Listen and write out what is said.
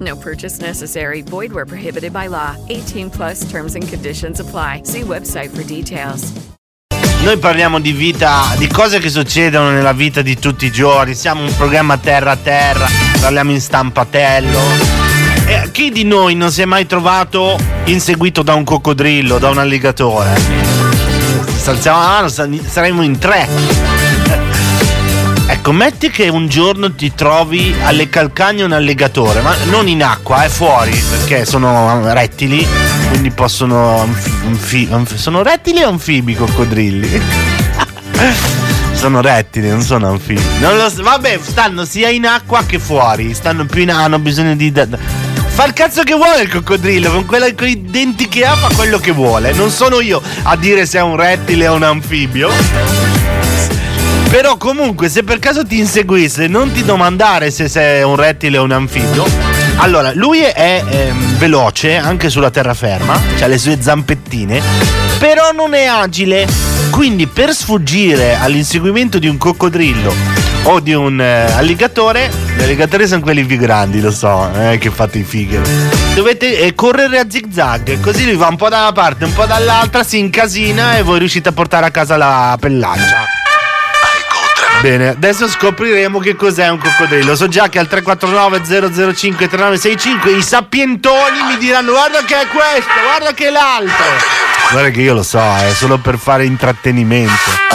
No purchase necessary. Void where prohibited by law. 18 plus terms and conditions apply. See website for details. Noi parliamo di vita, di cose che succedono nella vita di tutti i giorni. Siamo un programma terra a terra, parliamo in stampatello. E chi di noi non si è mai trovato inseguito da un coccodrillo, da un alligatore? Salziamo la mano, saremo in tre. Ecco, metti che un giorno ti trovi alle calcagna un alligatore, ma non in acqua, è fuori, perché sono rettili, quindi possono. Anfi- anfi- sono rettili o anfibi coccodrilli? sono rettili, non sono anfibi. Non lo vabbè, stanno sia in acqua che fuori, stanno più in hanno bisogno di. Fa il cazzo che vuole il coccodrillo, con, quella, con i denti che ha fa quello che vuole. Non sono io a dire se è un rettile o un anfibio. Però comunque se per caso ti inseguisse non ti domandare se sei un rettile o un anfibio. Allora, lui è ehm, veloce anche sulla terraferma, ha le sue zampettine, però non è agile. Quindi per sfuggire all'inseguimento di un coccodrillo o di un eh, alligatore, gli alligatori sono quelli più grandi, lo so, eh, che fate i fighi. Dovete eh, correre a zig zag, così lui va un po' da una parte, un po' dall'altra, si incasina e voi riuscite a portare a casa la pellaccia. Bene, adesso scopriremo che cos'è un coccodrillo. So già che al 349 005 3965 i sapientoni mi diranno guarda che è questo, guarda che è l'altro. Guarda che io lo so, è solo per fare intrattenimento.